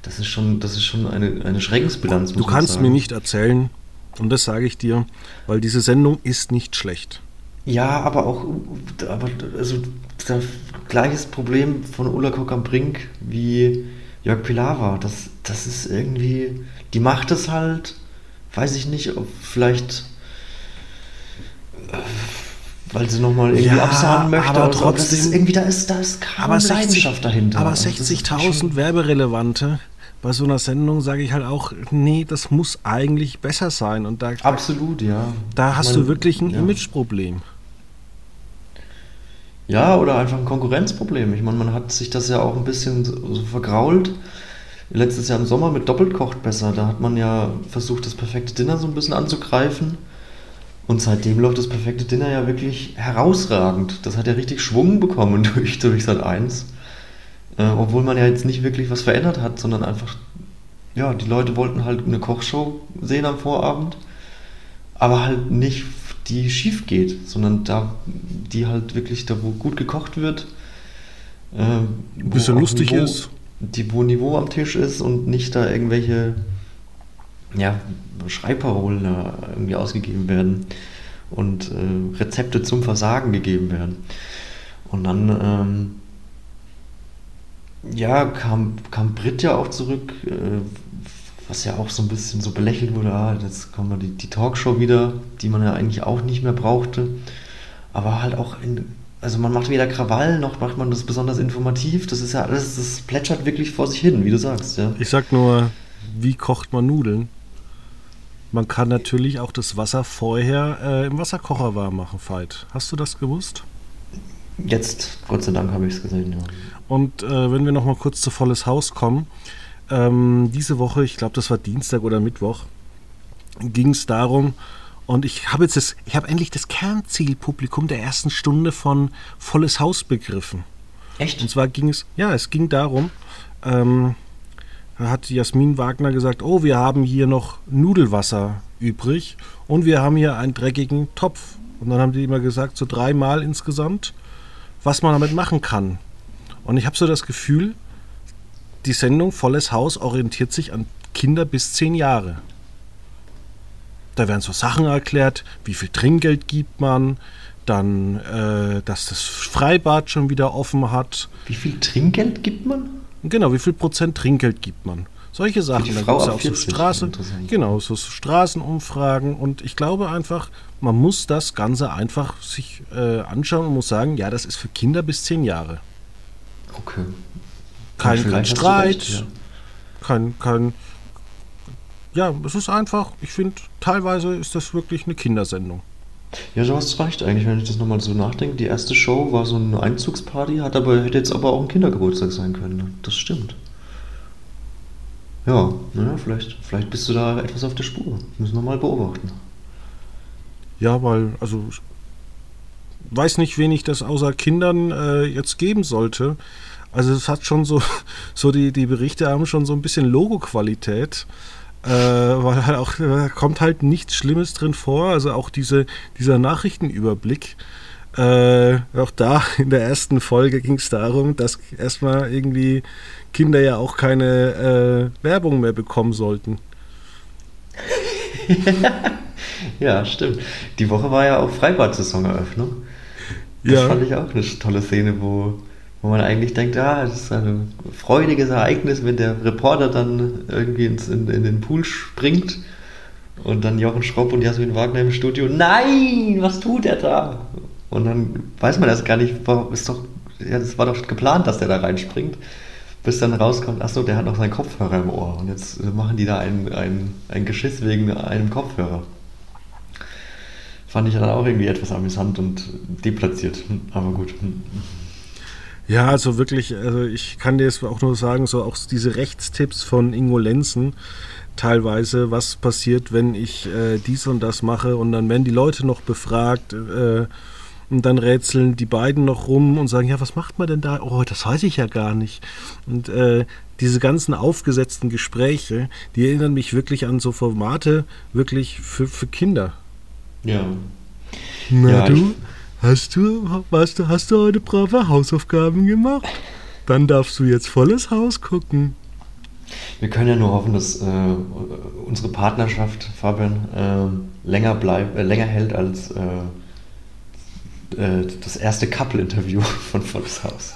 Das ist schon, das ist schon eine, eine Schreckensbilanz. Du kannst mir nicht erzählen, und das sage ich dir, weil diese Sendung ist nicht schlecht. Ja, aber auch, aber also das gleiches Problem von Ulla Kock am Brink wie Jörg Pilawa. Das, das ist irgendwie, die macht es halt, weiß ich nicht, ob vielleicht äh, weil sie nochmal irgendwie ja, absagen möchte. Aber trotzdem, so. irgendwie, da ist, da ist keine aber Leidenschaft dahinter. Aber 60.000 Werberelevante bei so einer Sendung sage ich halt auch, nee, das muss eigentlich besser sein. Und da, Absolut, ja. Da hast meine, du wirklich ein ja. Imageproblem. Ja, oder einfach ein Konkurrenzproblem. Ich meine, man hat sich das ja auch ein bisschen so vergrault letztes Jahr im Sommer mit Doppelt kocht besser. Da hat man ja versucht, das perfekte Dinner so ein bisschen anzugreifen. Und seitdem läuft das perfekte Dinner ja wirklich herausragend. Das hat ja richtig Schwung bekommen durch, durch Sat 1. Äh, obwohl man ja jetzt nicht wirklich was verändert hat, sondern einfach, ja, die Leute wollten halt eine Kochshow sehen am Vorabend, aber halt nicht die schief geht, sondern da, die halt wirklich da, wo gut gekocht wird, äh, ein bisschen lustig Niveau, ist. Die, wo Niveau am Tisch ist und nicht da irgendwelche ja, Schreibparolen irgendwie ausgegeben werden und äh, Rezepte zum Versagen gegeben werden. Und dann ähm, ja, kam, kam Brit ja auch zurück, äh, was ja auch so ein bisschen so belächelt wurde, ah, jetzt kommen die, die Talkshow wieder, die man ja eigentlich auch nicht mehr brauchte. Aber halt auch in, also man macht weder Krawall, noch macht man das besonders informativ. Das ist ja alles, das plätschert wirklich vor sich hin, wie du sagst, ja. Ich sag nur, wie kocht man Nudeln? Man kann natürlich auch das Wasser vorher äh, im Wasserkocher warm machen, Veit. Hast du das gewusst? Jetzt, Gott sei Dank, habe ich es gesehen, ja. Und äh, wenn wir noch mal kurz zu Volles Haus kommen, ähm, diese Woche, ich glaube, das war Dienstag oder Mittwoch, ging es darum, und ich habe jetzt das, ich habe endlich das Kernzielpublikum der ersten Stunde von Volles Haus begriffen. Echt? Und zwar ging es, ja, es ging darum, ähm, da hat Jasmin Wagner gesagt, oh, wir haben hier noch Nudelwasser übrig und wir haben hier einen dreckigen Topf. Und dann haben die immer gesagt, so dreimal insgesamt, was man damit machen kann. Und ich habe so das Gefühl, die Sendung Volles Haus orientiert sich an Kinder bis zehn Jahre. Da werden so Sachen erklärt, wie viel Trinkgeld gibt man, dann, äh, dass das Freibad schon wieder offen hat. Wie viel Trinkgeld gibt man? Genau, wie viel Prozent Trinkgeld gibt man? Solche Sachen. Die Frau gibt's ab auch so 40, Straßen, genau, so Straßenumfragen und ich glaube einfach, man muss das Ganze einfach sich äh, anschauen und muss sagen, ja, das ist für Kinder bis zehn Jahre. Okay. Kein, kein Streit, recht, ja. kein, kein, ja, es ist einfach, ich finde, teilweise ist das wirklich eine Kindersendung. Ja, du hast recht eigentlich, wenn ich das nochmal so nachdenke. Die erste Show war so eine Einzugsparty, hat aber, hätte jetzt aber auch ein Kindergeburtstag sein können. ne? Das stimmt. Ja, naja, vielleicht, vielleicht bist du da etwas auf der Spur. Müssen wir mal beobachten. Ja, weil, also, ich weiß nicht, wen ich das außer Kindern äh, jetzt geben sollte. Also, es hat schon so, so die, die Berichte haben schon so ein bisschen Logo-Qualität. Äh, weil halt auch, da kommt halt nichts Schlimmes drin vor. Also auch diese, dieser Nachrichtenüberblick. Äh, auch da in der ersten Folge ging es darum, dass erstmal irgendwie Kinder ja auch keine äh, Werbung mehr bekommen sollten. Ja, stimmt. Die Woche war ja auch Freibad-Saisoneröffnung. Das Ja. fand ich auch eine tolle Szene, wo, wo man eigentlich denkt, ah, das ist ein freudiges Ereignis, wenn der Reporter dann irgendwie ins, in, in den Pool springt und dann Jochen Schropp und Jasmin Wagner im Studio, nein, was tut er da? Und dann weiß man das gar nicht, ist doch, ja, das war doch geplant, dass der da reinspringt, bis dann rauskommt, achso, der hat noch seinen Kopfhörer im Ohr und jetzt machen die da ein, ein, ein Geschiss wegen einem Kopfhörer. Fand ich dann auch irgendwie etwas amüsant und deplatziert. Aber gut. Ja, also wirklich, also ich kann dir jetzt auch nur sagen, so auch diese Rechtstipps von Ingo Lenzen teilweise, was passiert, wenn ich äh, dies und das mache und dann werden die Leute noch befragt äh, und dann rätseln die beiden noch rum und sagen, ja, was macht man denn da? Oh, das weiß ich ja gar nicht. Und äh, diese ganzen aufgesetzten Gespräche, die erinnern mich wirklich an so Formate, wirklich für, für Kinder. Ja. Na Ja, du, ich- hast du, hast du, hast du heute brave Hausaufgaben gemacht? Dann darfst du jetzt volles Haus gucken. Wir können ja nur hoffen, dass äh, unsere Partnerschaft, Fabian, äh, länger bleibt, äh, länger hält als äh, äh, das erste Couple-Interview von Volles Haus.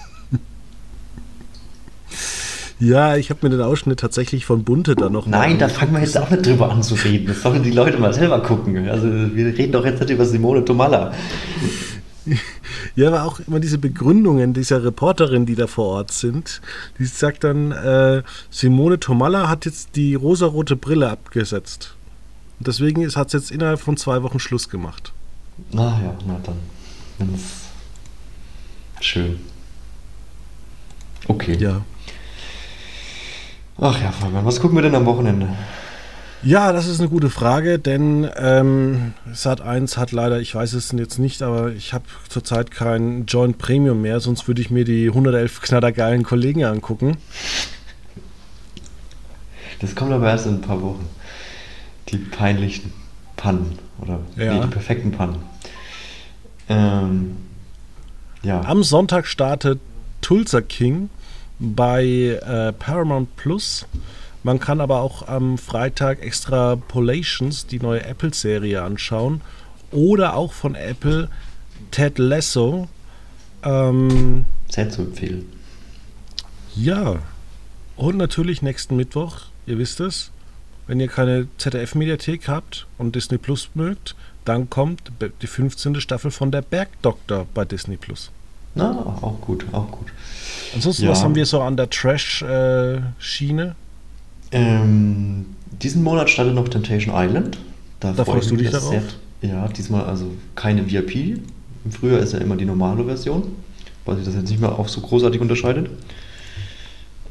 Ja, ich habe mir den Ausschnitt tatsächlich von Bunte da noch Nein, da fangen wir jetzt auch nicht drüber an zu reden. Das sollen die Leute mal selber gucken. Also wir reden doch jetzt nicht über Simone Tomalla. Ja, aber auch immer diese Begründungen dieser Reporterin, die da vor Ort sind. Die sagt dann, äh, Simone Tomalla hat jetzt die rosarote Brille abgesetzt. Und deswegen hat es jetzt innerhalb von zwei Wochen Schluss gemacht. Na ja, na dann. Wenn's schön. Okay. Ja. Ach ja, Fabian, was gucken wir denn am Wochenende? Ja, das ist eine gute Frage, denn ähm, Sat1 hat leider, ich weiß es jetzt nicht, aber ich habe zurzeit kein Joint Premium mehr, sonst würde ich mir die 111 knattergeilen Kollegen angucken. Das kommt aber erst in ein paar Wochen. Die peinlichen Pannen oder Ja. nee, die perfekten Pannen. Ähm, ja. Am Sonntag startet Tulsa King bei äh, Paramount Plus. Man kann aber auch am Freitag Extrapolations, die neue Apple-Serie, anschauen. Oder auch von Apple Ted Lasso. Ähm, Sehr zu empfehlen. ja. Und natürlich nächsten Mittwoch, ihr wisst es, wenn ihr keine ZDF-Mediathek habt und Disney Plus mögt, dann kommt die 15. Staffel von Der Bergdoktor bei Disney Plus. Na, auch gut, auch gut. Ansonsten, Ja. was haben wir so an der Trash-Schiene? Ähm, diesen Monat startet noch Temptation Island. Da freue freust du dich darauf? Ja, diesmal also keine VIP. Im Frühjahr ist ja immer die normale Version, weil sich das jetzt nicht mehr auch so großartig unterscheidet.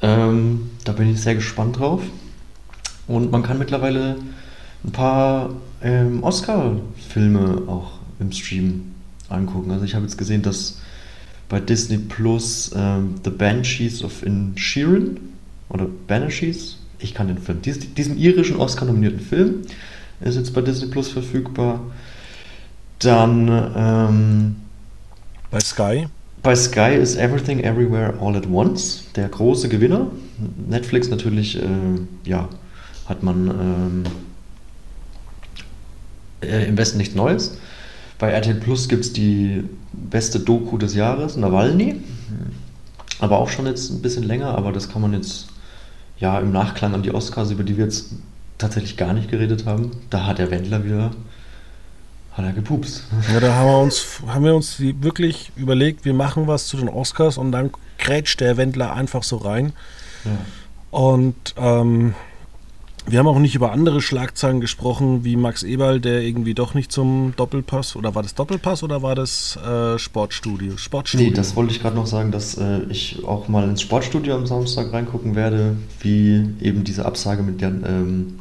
Ähm, da bin ich sehr gespannt drauf. Und man kann mittlerweile ein paar ähm, Oscar-Filme auch im Stream angucken. Also ich habe jetzt gesehen, dass bei Disney Plus ähm, The Banshees of Inisherin oder Banshees, ich kann den Film, dies, diesen irischen Oscar-nominierten Film ist jetzt bei Disney Plus verfügbar. Dann ähm, Bei Sky? bei Sky ist Everything Everywhere All at Once der große Gewinner. Netflix natürlich, äh, ja, hat man ähm, äh, im Westen nichts Neues. Bei RTL Plus gibt es die beste Doku des Jahres, Nawalny. Aber auch schon jetzt ein bisschen länger, aber das kann man jetzt ja im Nachklang an die Oscars, über die wir jetzt tatsächlich gar nicht geredet haben. Da hat der Wendler wieder, hat er gepupst. Ja, da haben wir uns, haben wir uns wirklich überlegt, wir machen was zu den Oscars und dann grätscht der Wendler einfach so rein. Ja. Und ähm, wir haben auch nicht über andere Schlagzeilen gesprochen, wie Max Eberl, der irgendwie doch nicht zum Doppelpass, oder war das Doppelpass oder war das äh, Sportstudio? Sportstudio. Nee, das wollte ich gerade noch sagen, dass äh, ich auch mal ins Sportstudio am Samstag reingucken werde, wie eben diese Absage mit der ähm,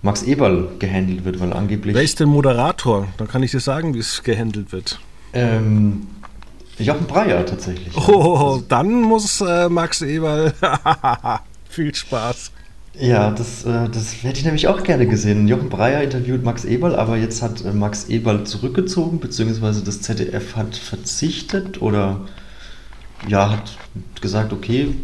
Max Eberl gehandelt wird, weil angeblich Wer ist denn Moderator? Dann kann ich dir sagen, wie es gehandelt wird. ähm, Jochen Breyer tatsächlich. Oh, dann muss äh, Max Eberl. Viel Spaß. Ja, das, äh, das hätte ich nämlich auch gerne gesehen. Jochen Breyer interviewt Max Eberl, aber jetzt hat äh, Max Eberl zurückgezogen, beziehungsweise das ZDF hat verzichtet oder ja, hat gesagt, okay,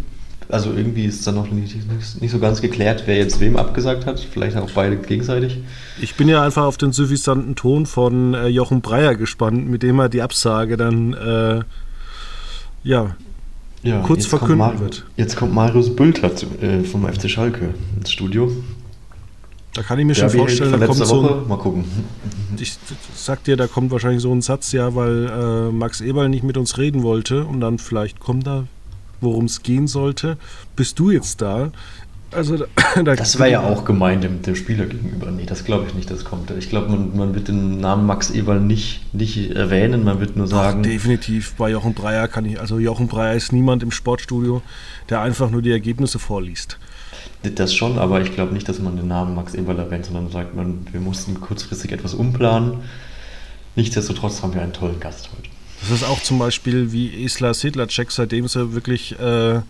also irgendwie ist dann noch nicht, nicht, so ganz geklärt, wer jetzt wem abgesagt hat. Vielleicht auch beide gegenseitig. Ich bin ja einfach auf den suffisanten Ton von äh, Jochen Breyer gespannt, mit dem er die Absage dann äh, ja, Ja, Kurz verkünden Mar- wird. Jetzt kommt Marius Bülter zu, äh, vom FC Schalke ins Studio. da kann ich mir schon vorstellen, da kommt letzter so Woche. ein, Mal gucken. ich sag dir, da kommt wahrscheinlich so ein Satz, ja, weil äh, Max Eberl nicht mit uns reden wollte und dann vielleicht kommt da, worum es gehen sollte. Bist du jetzt da? Also da, da Das wäre ja auch gemein dem, dem Spieler gegenüber. Nee, das glaube ich nicht, das kommt. Ich glaube, man, man wird den Namen Max Eberl nicht, nicht erwähnen, man wird nur sagen, Definitiv, bei Jochen Breyer kann ich, also Jochen Breyer ist niemand im Sportstudio, der einfach nur die Ergebnisse vorliest. das schon, aber ich glaube nicht, dass man den Namen Max Eberl erwähnt, sondern sagt man, wir mussten kurzfristig etwas umplanen. Nichtsdestotrotz haben wir einen tollen Gast heute. Das ist auch zum Beispiel wie Isla Sedlacek, seitdem sie wirklich äh,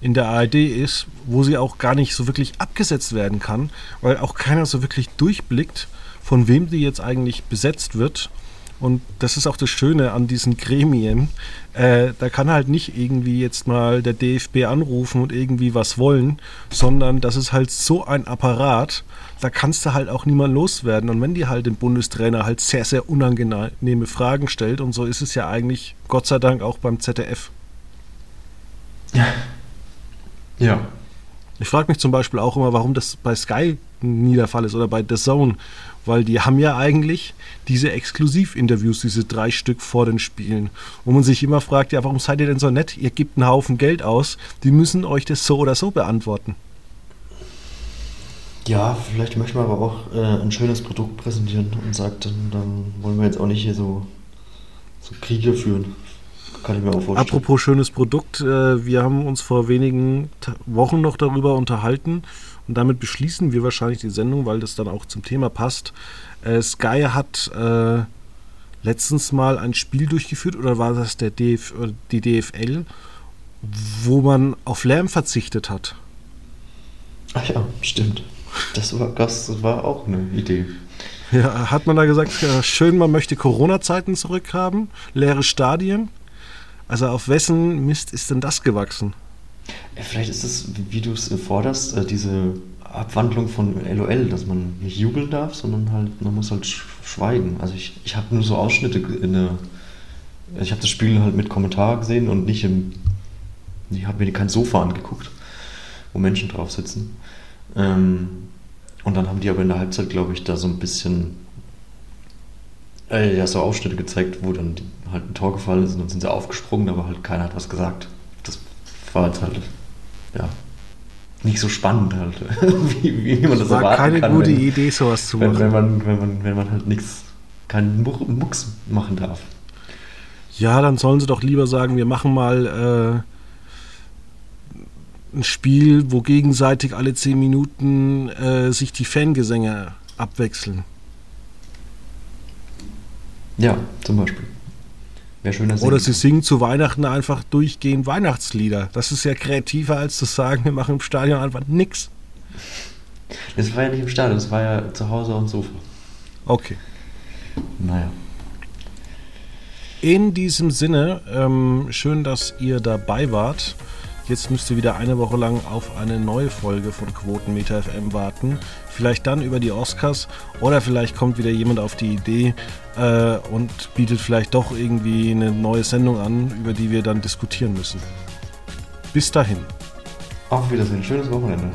in der ARD ist, wo sie auch gar nicht so wirklich abgesetzt werden kann, weil auch keiner so wirklich durchblickt, von wem die jetzt eigentlich besetzt wird. Und das ist auch das Schöne an diesen Gremien. Äh, da kann halt nicht irgendwie jetzt mal der DFB anrufen und irgendwie was wollen, sondern das ist halt so ein Apparat, da kannst du halt auch niemand loswerden. Und wenn die halt den Bundestrainer halt sehr, sehr unangenehme Fragen stellt, und so ist es ja eigentlich Gott sei Dank auch beim ZDF. Ja. Ich frage mich zum Beispiel auch immer, warum das bei Sky nie der Fall ist oder bei The Zone, weil die haben ja eigentlich diese Exklusivinterviews, diese drei Stück vor den Spielen, wo man sich immer fragt, ja, warum seid ihr denn so nett? Ihr gebt einen Haufen Geld aus, die müssen euch das so oder so beantworten. Ja, vielleicht möchte man aber auch äh, ein schönes Produkt präsentieren und sagt, dann, dann wollen wir jetzt auch nicht hier so, so Kriege führen. Kann ich mir auch vorstellen. Apropos schönes Produkt, äh, wir haben uns vor wenigen Wochen noch darüber unterhalten und damit beschließen wir wahrscheinlich die Sendung, weil das dann auch zum Thema passt. Äh, Sky hat äh, letztens mal ein Spiel durchgeführt oder war das der DF, die DFL, wo man auf Lärm verzichtet hat. Ach ja, stimmt. Das war, das war auch eine Idee. Ja, hat man da gesagt, schön, man möchte Corona-Zeiten zurückhaben, leere Stadien. Also auf wessen Mist ist denn das gewachsen? Vielleicht ist es, wie du es forderst, äh, diese Abwandlung von LOL, dass man nicht jubeln darf, sondern halt, man muss halt schweigen. Also ich, ich habe nur so Ausschnitte in der, ich habe das Spiel halt mit Kommentar gesehen und nicht im, ich habe mir kein Sofa angeguckt, wo Menschen drauf sitzen. Ähm, und dann haben die aber in der Halbzeit, glaube ich, da so ein bisschen äh, ja, so Ausschnitte gezeigt, wo dann halt ein Tor gefallen ist und dann sind sie aufgesprungen, aber halt keiner hat was gesagt. Das war jetzt halt, ja, nicht so spannend halt, wie, wie man das, das war erwarten keine kann, gute wenn, Idee, sowas zu machen. Wenn, wenn, man, wenn, man, wenn man halt nichts, keinen Mucks machen darf. Ja, dann sollen sie doch lieber sagen, wir machen mal äh, ein Spiel, wo gegenseitig alle zehn Minuten äh, sich die Fangesänge abwechseln. Ja, zum Beispiel. Wäre schöner Oder sie singen zu Weihnachten einfach durchgehend Weihnachtslieder. Das ist ja kreativer, als zu sagen, wir machen im Stadion einfach nichts. Das war ja nicht im Stadion, das war ja zu Hause am Sofa. Okay. Naja. In diesem Sinne, ähm, schön, dass ihr dabei wart. Jetzt müsst ihr wieder eine Woche lang auf eine neue Folge von Quotenmeter FM warten. Vielleicht dann über die Oscars oder vielleicht kommt wieder jemand auf die Idee äh, und bietet vielleicht doch irgendwie eine neue Sendung an, über die wir dann diskutieren müssen. Bis dahin. Auf Wiedersehen, schönes Wochenende.